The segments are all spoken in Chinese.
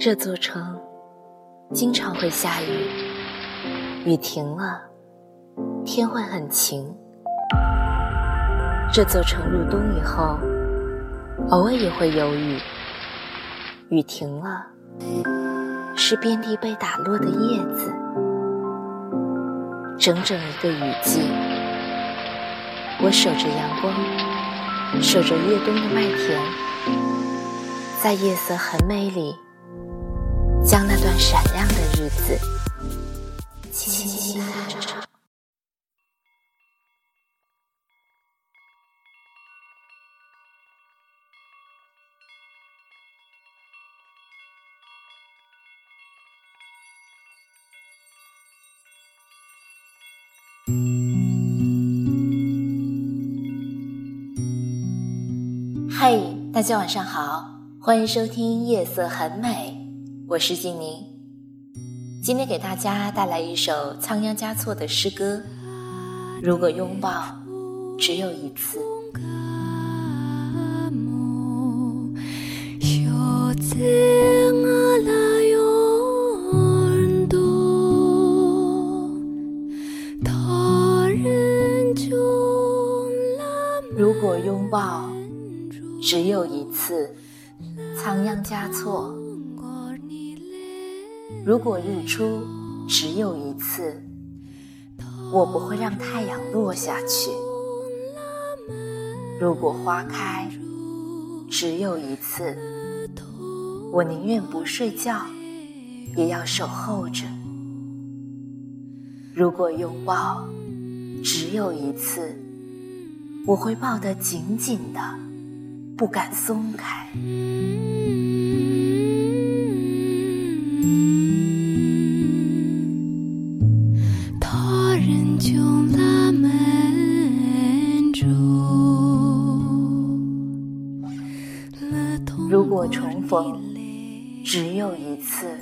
这座城经常会下雨，雨停了，天会很晴。这座城入冬以后，偶尔也会有雨，雨停了，是遍地被打落的叶子。整整一个雨季，我守着阳光，守着越冬的麦田，在夜色很美里。将那段闪亮的日子轻轻弹着。嗨，大家晚上好，欢迎收听《夜色很美》。我是静宁，今天给大家带来一首仓央嘉措的诗歌。如果拥抱只有一次。如果拥抱只有一次，仓央嘉措。如果日出只有一次，我不会让太阳落下去；如果花开只有一次，我宁愿不睡觉，也要守候着；如果拥抱只有一次，我会抱得紧紧的，不敢松开。如果重逢只有一次，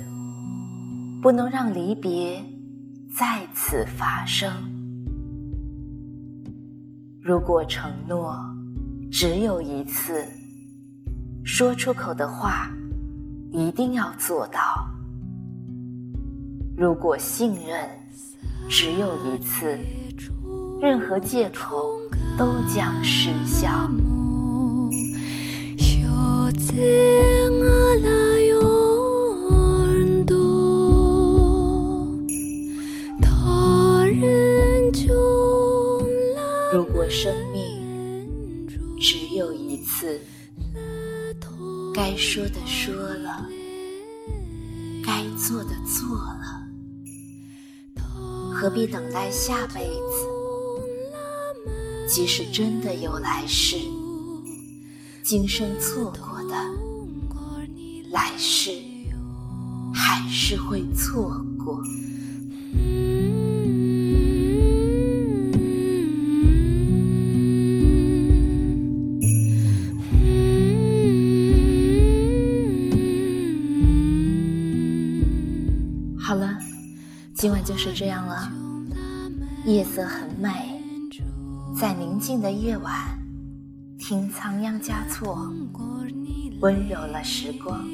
不能让离别再次发生；如果承诺只有一次，说出口的话一定要做到；如果信任只有一次，任何借口都将失效。如果生命只有一次，该说的说了，该做的做了，何必等待下辈子？即使真的有来世，今生错过的。来世还是会错过。今晚就是这样了。夜色很美，在宁静的夜晚，听仓央嘉措。温柔了时光。